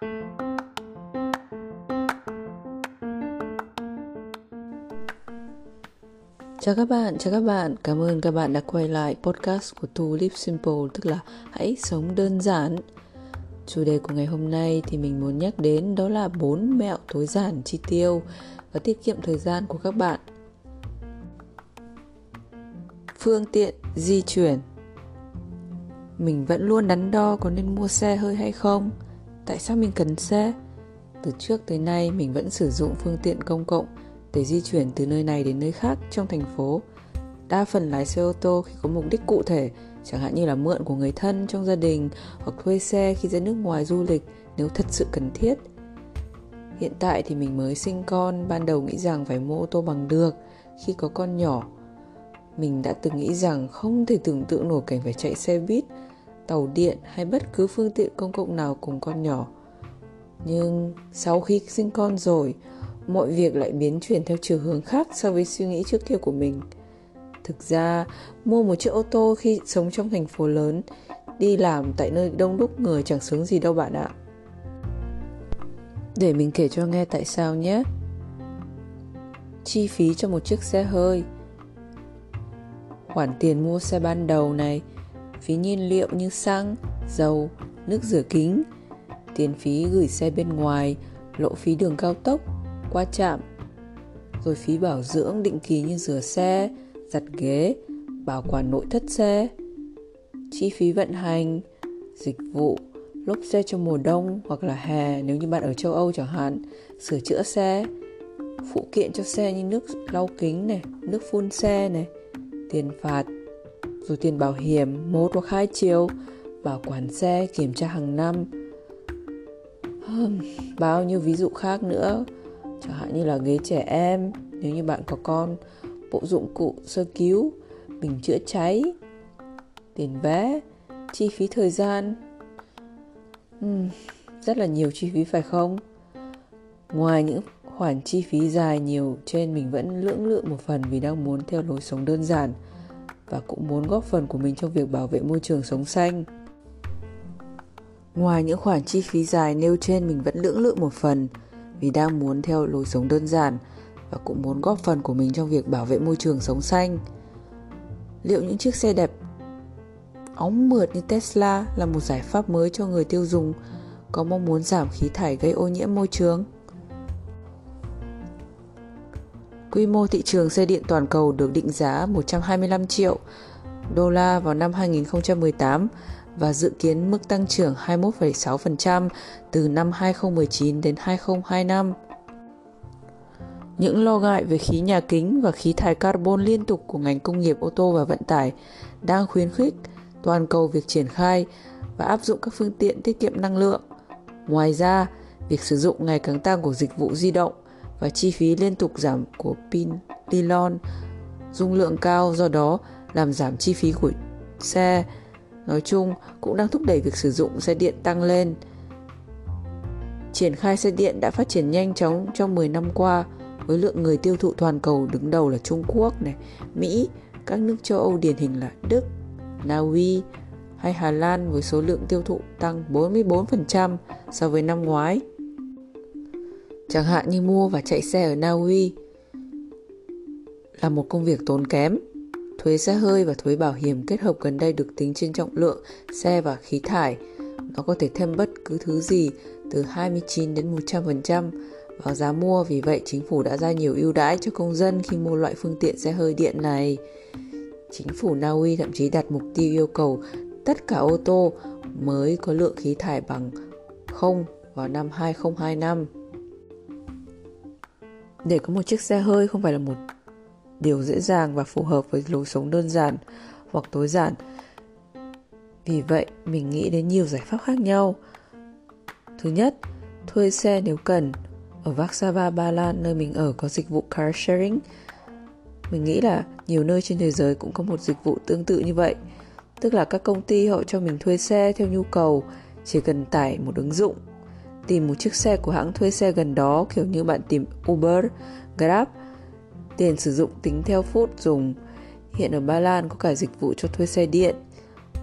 Chào các bạn, chào các bạn. Cảm ơn các bạn đã quay lại podcast của Tu Live Simple, tức là hãy sống đơn giản. Chủ đề của ngày hôm nay thì mình muốn nhắc đến đó là bốn mẹo tối giản chi tiêu và tiết kiệm thời gian của các bạn. Phương tiện di chuyển Mình vẫn luôn đắn đo có nên mua xe hơi hay không? Tại sao mình cần xe? Từ trước tới nay mình vẫn sử dụng phương tiện công cộng để di chuyển từ nơi này đến nơi khác trong thành phố. Đa phần lái xe ô tô khi có mục đích cụ thể, chẳng hạn như là mượn của người thân trong gia đình hoặc thuê xe khi ra nước ngoài du lịch nếu thật sự cần thiết. Hiện tại thì mình mới sinh con, ban đầu nghĩ rằng phải mua ô tô bằng được khi có con nhỏ. Mình đã từng nghĩ rằng không thể tưởng tượng nổi cảnh phải chạy xe buýt, tàu điện hay bất cứ phương tiện công cộng nào cùng con nhỏ. Nhưng sau khi sinh con rồi, mọi việc lại biến chuyển theo chiều hướng khác so với suy nghĩ trước kia của mình. Thực ra mua một chiếc ô tô khi sống trong thành phố lớn đi làm tại nơi đông đúc người chẳng sướng gì đâu bạn ạ. Để mình kể cho nghe tại sao nhé. Chi phí cho một chiếc xe hơi. Khoản tiền mua xe ban đầu này phí nhiên liệu như xăng, dầu, nước rửa kính, tiền phí gửi xe bên ngoài, lộ phí đường cao tốc, qua trạm, rồi phí bảo dưỡng định kỳ như rửa xe, giặt ghế, bảo quản nội thất xe. Chi phí vận hành, dịch vụ, lốp xe cho mùa đông hoặc là hè nếu như bạn ở châu âu chẳng hạn, sửa chữa xe, phụ kiện cho xe như nước lau kính này, nước phun xe này, tiền phạt rồi tiền bảo hiểm một hoặc hai chiều bảo quản xe kiểm tra hàng năm. Bao nhiêu ví dụ khác nữa. Chẳng hạn như là ghế trẻ em nếu như bạn có con bộ dụng cụ sơ cứu bình chữa cháy tiền vé chi phí thời gian. Uhm, rất là nhiều chi phí phải không? Ngoài những khoản chi phí dài nhiều trên mình vẫn lưỡng lự một phần vì đang muốn theo lối sống đơn giản và cũng muốn góp phần của mình trong việc bảo vệ môi trường sống xanh ngoài những khoản chi phí dài nêu trên, mình vẫn lưỡng lự một phần vì đang muốn theo lối sống đơn giản và cũng muốn góp phần của mình trong việc bảo vệ môi trường sống xanh. Liệu những chiếc xe đẹp óng mượt như Tesla là một giải pháp mới cho người tiêu dùng có mong muốn giảm khí thải gây ô nhiễm môi trường? Quy mô thị trường xe điện toàn cầu được định giá 125 triệu đô la vào năm 2018 và dự kiến mức tăng trưởng 21,6% từ năm 2019 đến 2025. Những lo ngại về khí nhà kính và khí thải carbon liên tục của ngành công nghiệp ô tô và vận tải đang khuyến khích toàn cầu việc triển khai và áp dụng các phương tiện tiết kiệm năng lượng. Ngoài ra, việc sử dụng ngày càng tăng của dịch vụ di động và chi phí liên tục giảm của pin nylon dung lượng cao do đó làm giảm chi phí của xe nói chung cũng đang thúc đẩy việc sử dụng xe điện tăng lên. Triển khai xe điện đã phát triển nhanh chóng trong 10 năm qua với lượng người tiêu thụ toàn cầu đứng đầu là Trung Quốc, này, Mỹ, các nước châu Âu điển hình là Đức, Na Uy hay Hà Lan với số lượng tiêu thụ tăng 44% so với năm ngoái. Chẳng hạn như mua và chạy xe ở Na Uy là một công việc tốn kém Thuế xe hơi và thuế bảo hiểm kết hợp gần đây được tính trên trọng lượng xe và khí thải. Nó có thể thêm bất cứ thứ gì từ 29 đến 100% vào giá mua, vì vậy chính phủ đã ra nhiều ưu đãi cho công dân khi mua loại phương tiện xe hơi điện này. Chính phủ Na Uy thậm chí đặt mục tiêu yêu cầu tất cả ô tô mới có lượng khí thải bằng không vào năm 2025. Để có một chiếc xe hơi không phải là một điều dễ dàng và phù hợp với lối sống đơn giản hoặc tối giản. Vì vậy, mình nghĩ đến nhiều giải pháp khác nhau. Thứ nhất, thuê xe nếu cần. Ở Warsaw, Ba Lan, nơi mình ở có dịch vụ car sharing. Mình nghĩ là nhiều nơi trên thế giới cũng có một dịch vụ tương tự như vậy. Tức là các công ty họ cho mình thuê xe theo nhu cầu, chỉ cần tải một ứng dụng, tìm một chiếc xe của hãng thuê xe gần đó kiểu như bạn tìm Uber, Grab Tiền sử dụng tính theo phút dùng. Hiện ở Ba Lan có cả dịch vụ cho thuê xe điện.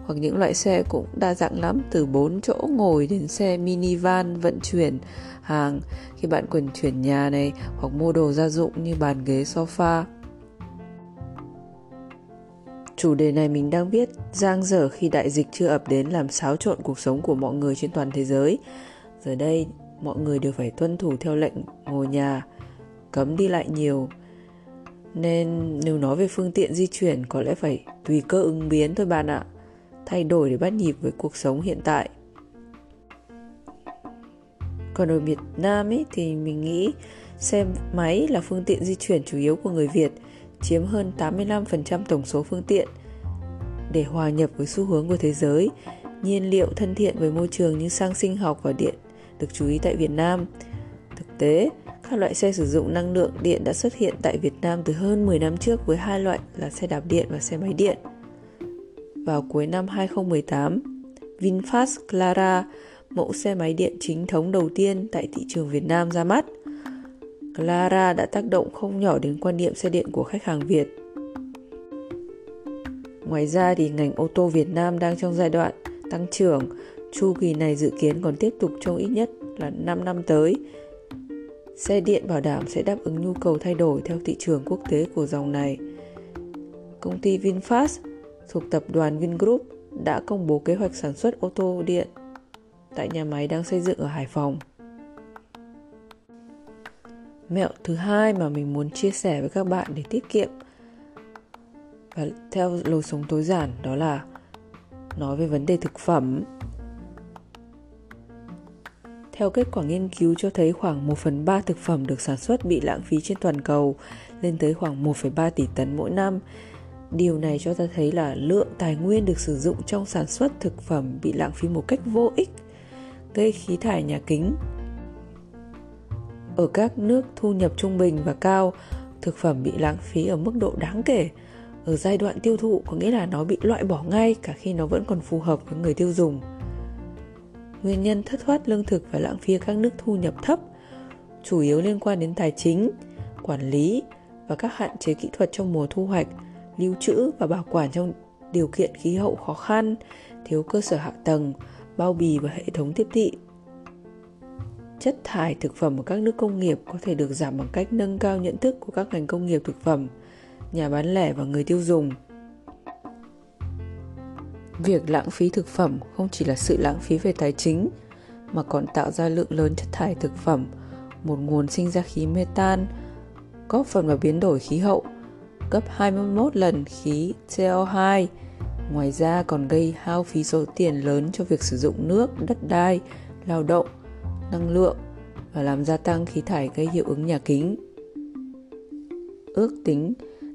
hoặc những loại xe cũng đa dạng lắm từ 4 chỗ ngồi đến xe minivan vận chuyển hàng khi bạn cần chuyển nhà này hoặc mua đồ gia dụng như bàn ghế sofa. Chủ đề này mình đang viết giang dở khi đại dịch chưa ập đến làm xáo trộn cuộc sống của mọi người trên toàn thế giới. Giờ đây, mọi người đều phải tuân thủ theo lệnh ngồi nhà, cấm đi lại nhiều. Nên nếu nói về phương tiện di chuyển có lẽ phải tùy cơ ứng biến thôi bạn ạ. Thay đổi để bắt nhịp với cuộc sống hiện tại. Còn ở Việt Nam ấy thì mình nghĩ xe máy là phương tiện di chuyển chủ yếu của người Việt, chiếm hơn 85% tổng số phương tiện. Để hòa nhập với xu hướng của thế giới, nhiên liệu thân thiện với môi trường như xăng sinh học và điện được chú ý tại Việt Nam. Thực tế, các loại xe sử dụng năng lượng điện đã xuất hiện tại Việt Nam từ hơn 10 năm trước với hai loại là xe đạp điện và xe máy điện. Vào cuối năm 2018, VinFast Clara, mẫu xe máy điện chính thống đầu tiên tại thị trường Việt Nam ra mắt. Clara đã tác động không nhỏ đến quan niệm xe điện của khách hàng Việt. Ngoài ra thì ngành ô tô Việt Nam đang trong giai đoạn tăng trưởng Chu kỳ này dự kiến còn tiếp tục trong ít nhất là 5 năm tới. Xe điện bảo đảm sẽ đáp ứng nhu cầu thay đổi theo thị trường quốc tế của dòng này. Công ty VinFast thuộc tập đoàn Vingroup đã công bố kế hoạch sản xuất ô tô điện tại nhà máy đang xây dựng ở Hải Phòng. Mẹo thứ hai mà mình muốn chia sẻ với các bạn để tiết kiệm và theo lối sống tối giản đó là nói về vấn đề thực phẩm theo kết quả nghiên cứu cho thấy khoảng 1 phần 3 thực phẩm được sản xuất bị lãng phí trên toàn cầu, lên tới khoảng 1,3 tỷ tấn mỗi năm. Điều này cho ta thấy là lượng tài nguyên được sử dụng trong sản xuất thực phẩm bị lãng phí một cách vô ích, gây khí thải nhà kính. Ở các nước thu nhập trung bình và cao, thực phẩm bị lãng phí ở mức độ đáng kể. Ở giai đoạn tiêu thụ có nghĩa là nó bị loại bỏ ngay cả khi nó vẫn còn phù hợp với người tiêu dùng nguyên nhân thất thoát lương thực và lãng phí ở các nước thu nhập thấp chủ yếu liên quan đến tài chính, quản lý và các hạn chế kỹ thuật trong mùa thu hoạch, lưu trữ và bảo quản trong điều kiện khí hậu khó khăn, thiếu cơ sở hạ tầng, bao bì và hệ thống tiếp thị. Chất thải thực phẩm ở các nước công nghiệp có thể được giảm bằng cách nâng cao nhận thức của các ngành công nghiệp thực phẩm, nhà bán lẻ và người tiêu dùng – Việc lãng phí thực phẩm không chỉ là sự lãng phí về tài chính mà còn tạo ra lượng lớn chất thải thực phẩm, một nguồn sinh ra khí metan, góp phần vào biến đổi khí hậu, gấp 21 lần khí CO2. Ngoài ra còn gây hao phí số tiền lớn cho việc sử dụng nước, đất đai, lao động, năng lượng và làm gia tăng khí thải gây hiệu ứng nhà kính. Ước tính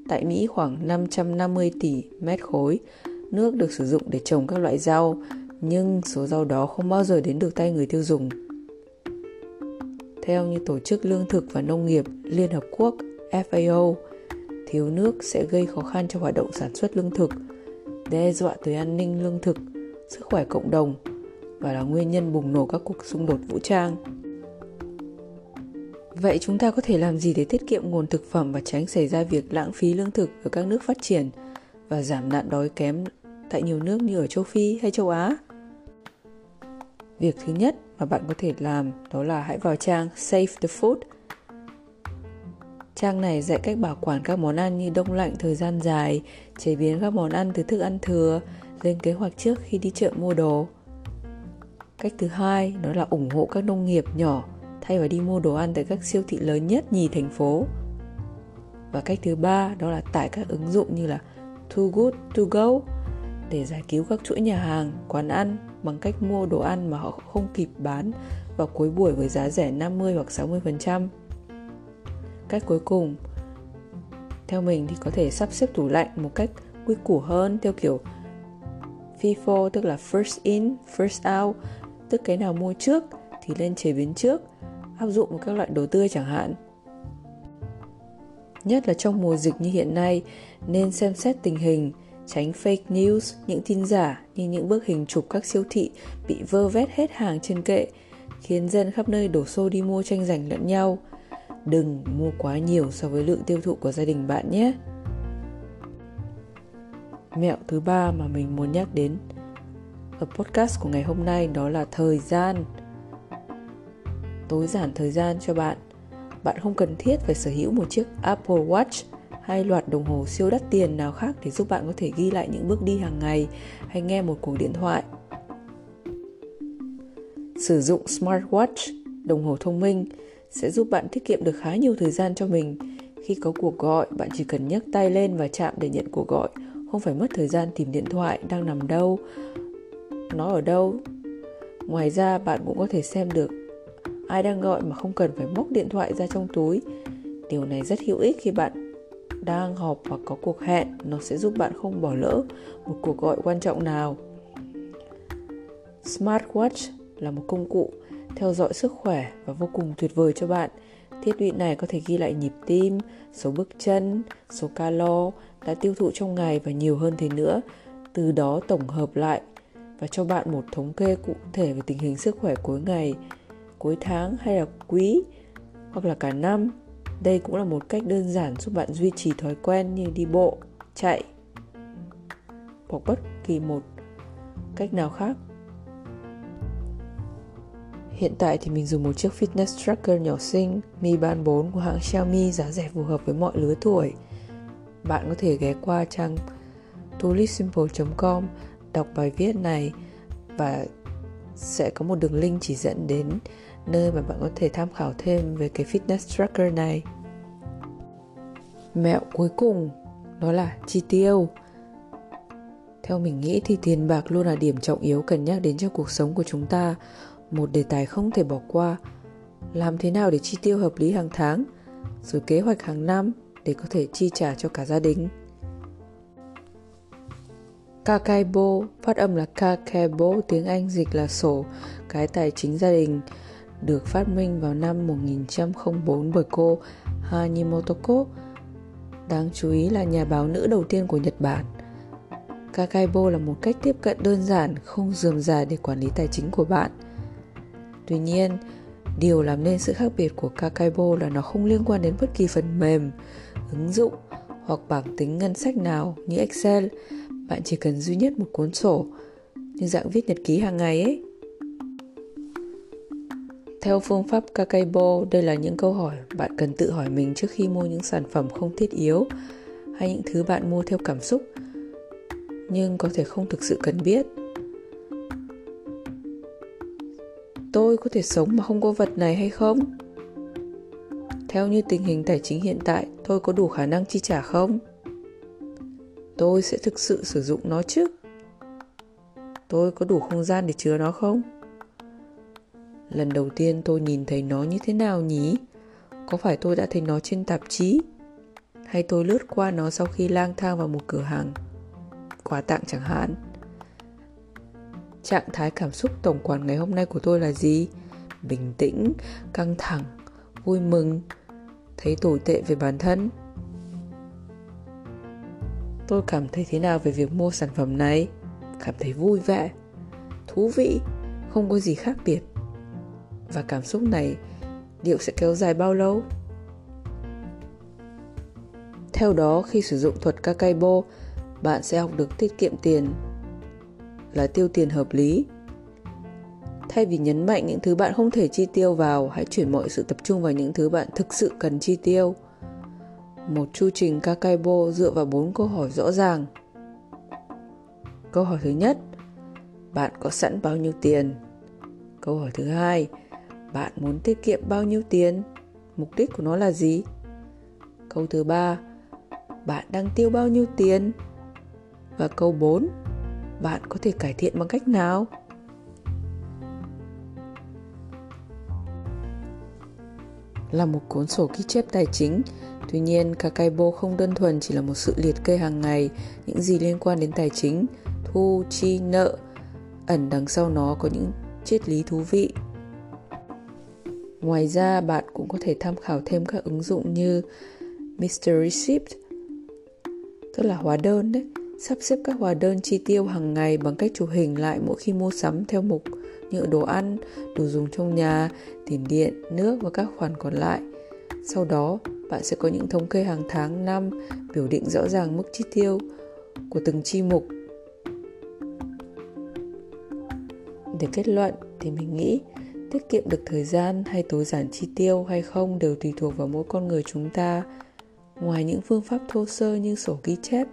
tại Mỹ khoảng 550 tỷ mét khối nước được sử dụng để trồng các loại rau, nhưng số rau đó không bao giờ đến được tay người tiêu dùng. Theo như Tổ chức Lương thực và Nông nghiệp Liên Hợp Quốc FAO, thiếu nước sẽ gây khó khăn cho hoạt động sản xuất lương thực, đe dọa tới an ninh lương thực, sức khỏe cộng đồng và là nguyên nhân bùng nổ các cuộc xung đột vũ trang. Vậy chúng ta có thể làm gì để tiết kiệm nguồn thực phẩm và tránh xảy ra việc lãng phí lương thực ở các nước phát triển và giảm nạn đói kém tại nhiều nước như ở châu Phi hay châu Á. Việc thứ nhất mà bạn có thể làm đó là hãy vào trang Save the Food. Trang này dạy cách bảo quản các món ăn như đông lạnh thời gian dài, chế biến các món ăn từ thức ăn thừa, lên kế hoạch trước khi đi chợ mua đồ. Cách thứ hai đó là ủng hộ các nông nghiệp nhỏ thay vào đi mua đồ ăn tại các siêu thị lớn nhất nhì thành phố. Và cách thứ ba đó là tải các ứng dụng như là Too Good To Go để giải cứu các chuỗi nhà hàng, quán ăn bằng cách mua đồ ăn mà họ không kịp bán vào cuối buổi với giá rẻ 50 hoặc 60%. Cách cuối cùng, theo mình thì có thể sắp xếp tủ lạnh một cách quy củ hơn theo kiểu FIFO tức là first in, first out, tức cái nào mua trước thì lên chế biến trước, áp dụng một các loại đồ tươi chẳng hạn. Nhất là trong mùa dịch như hiện nay, nên xem xét tình hình, tránh fake news, những tin giả như những bức hình chụp các siêu thị bị vơ vét hết hàng trên kệ, khiến dân khắp nơi đổ xô đi mua tranh giành lẫn nhau. Đừng mua quá nhiều so với lượng tiêu thụ của gia đình bạn nhé. Mẹo thứ ba mà mình muốn nhắc đến ở podcast của ngày hôm nay đó là thời gian tối giản thời gian cho bạn bạn không cần thiết phải sở hữu một chiếc apple watch hay loạt đồng hồ siêu đắt tiền nào khác để giúp bạn có thể ghi lại những bước đi hàng ngày hay nghe một cuộc điện thoại. Sử dụng smartwatch, đồng hồ thông minh sẽ giúp bạn tiết kiệm được khá nhiều thời gian cho mình. Khi có cuộc gọi, bạn chỉ cần nhấc tay lên và chạm để nhận cuộc gọi, không phải mất thời gian tìm điện thoại đang nằm đâu, nó ở đâu. Ngoài ra, bạn cũng có thể xem được ai đang gọi mà không cần phải móc điện thoại ra trong túi. Điều này rất hữu ích khi bạn đang họp hoặc có cuộc hẹn, nó sẽ giúp bạn không bỏ lỡ một cuộc gọi quan trọng nào. Smartwatch là một công cụ theo dõi sức khỏe và vô cùng tuyệt vời cho bạn. Thiết bị này có thể ghi lại nhịp tim, số bước chân, số calo đã tiêu thụ trong ngày và nhiều hơn thế nữa, từ đó tổng hợp lại và cho bạn một thống kê cụ thể về tình hình sức khỏe cuối ngày, cuối tháng hay là quý, hoặc là cả năm đây cũng là một cách đơn giản giúp bạn duy trì thói quen như đi bộ, chạy, hoặc bất kỳ một cách nào khác Hiện tại thì mình dùng một chiếc fitness tracker nhỏ xinh, Mi Band 4 của hãng Xiaomi giá rẻ phù hợp với mọi lứa tuổi. Bạn có thể ghé qua trang tulipsimple.com đọc bài viết này và sẽ có một đường link chỉ dẫn đến nơi mà bạn có thể tham khảo thêm về cái fitness tracker này. Mẹo cuối cùng đó là chi tiêu. Theo mình nghĩ thì tiền bạc luôn là điểm trọng yếu cần nhắc đến cho cuộc sống của chúng ta một đề tài không thể bỏ qua làm thế nào để chi tiêu hợp lý hàng tháng rồi kế hoạch hàng năm để có thể chi trả cho cả gia đình Kakaibo phát âm là Kakaibo, tiếng Anh dịch là sổ cái tài chính gia đình được phát minh vào năm 1904 bởi cô Hanimotoko. Đáng chú ý là nhà báo nữ đầu tiên của Nhật Bản. Kakaibo là một cách tiếp cận đơn giản, không dườm già để quản lý tài chính của bạn – Tuy nhiên, điều làm nên sự khác biệt của Kakaibo là nó không liên quan đến bất kỳ phần mềm, ứng dụng hoặc bảng tính ngân sách nào như Excel. Bạn chỉ cần duy nhất một cuốn sổ như dạng viết nhật ký hàng ngày ấy. Theo phương pháp Kakaibo, đây là những câu hỏi bạn cần tự hỏi mình trước khi mua những sản phẩm không thiết yếu hay những thứ bạn mua theo cảm xúc nhưng có thể không thực sự cần biết. tôi có thể sống mà không có vật này hay không? Theo như tình hình tài chính hiện tại tôi có đủ khả năng chi trả không? Tôi sẽ thực sự sử dụng nó chứ tôi có đủ không gian để chứa nó không? Lần đầu tiên tôi nhìn thấy nó như thế nào nhỉ có phải tôi đã thấy nó trên tạp chí hay tôi lướt qua nó sau khi lang thang vào một cửa hàng quà tặng chẳng hạn Trạng thái cảm xúc tổng quan ngày hôm nay của tôi là gì? Bình tĩnh, căng thẳng, vui mừng, thấy tồi tệ về bản thân. Tôi cảm thấy thế nào về việc mua sản phẩm này? Cảm thấy vui vẻ, thú vị, không có gì khác biệt. Và cảm xúc này liệu sẽ kéo dài bao lâu? Theo đó, khi sử dụng thuật Kakaibo, bạn sẽ học được tiết kiệm tiền là tiêu tiền hợp lý. Thay vì nhấn mạnh những thứ bạn không thể chi tiêu vào hãy chuyển mọi sự tập trung vào những thứ bạn thực sự cần chi tiêu. Một chu trình kakaibo dựa vào bốn câu hỏi rõ ràng. Câu hỏi thứ nhất bạn có sẵn bao nhiêu tiền? Câu hỏi thứ hai bạn muốn tiết kiệm bao nhiêu tiền? Mục đích của nó là gì? Câu thứ ba, bạn đang tiêu bao nhiêu tiền? Và câu 4 bạn có thể cải thiện bằng cách nào? Là một cuốn sổ ghi chép tài chính. Tuy nhiên, kakaibo không đơn thuần chỉ là một sự liệt kê hàng ngày những gì liên quan đến tài chính, thu, chi, nợ. Ẩn đằng sau nó có những triết lý thú vị ngoài ra bạn cũng có thể tham khảo thêm các ứng dụng như Mr. Receipt tức là hóa đơn đấy sắp xếp các hóa đơn chi tiêu hàng ngày bằng cách chụp hình lại mỗi khi mua sắm theo mục như đồ ăn, đồ dùng trong nhà, tiền điện, nước và các khoản còn lại. Sau đó, bạn sẽ có những thống kê hàng tháng, năm, biểu định rõ ràng mức chi tiêu của từng chi mục. để kết luận thì mình nghĩ tiết kiệm được thời gian hay tối giản chi tiêu hay không đều tùy thuộc vào mỗi con người chúng ta ngoài những phương pháp thô sơ như sổ ghi chép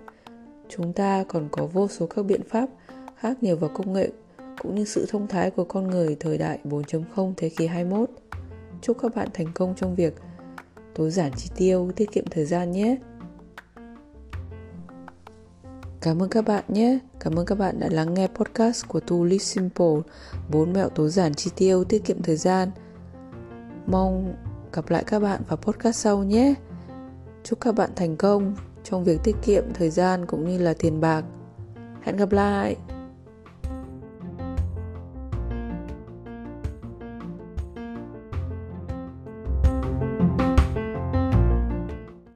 chúng ta còn có vô số các biện pháp khác nhờ vào công nghệ cũng như sự thông thái của con người thời đại 4.0 thế kỷ 21. Chúc các bạn thành công trong việc tối giản chi tiêu, tiết kiệm thời gian nhé. Cảm ơn các bạn nhé. Cảm ơn các bạn đã lắng nghe podcast của Tu Live Simple, bốn mẹo tối giản chi tiêu, tiết kiệm thời gian. Mong gặp lại các bạn vào podcast sau nhé. Chúc các bạn thành công trong việc tiết kiệm thời gian cũng như là tiền bạc. Hẹn gặp lại.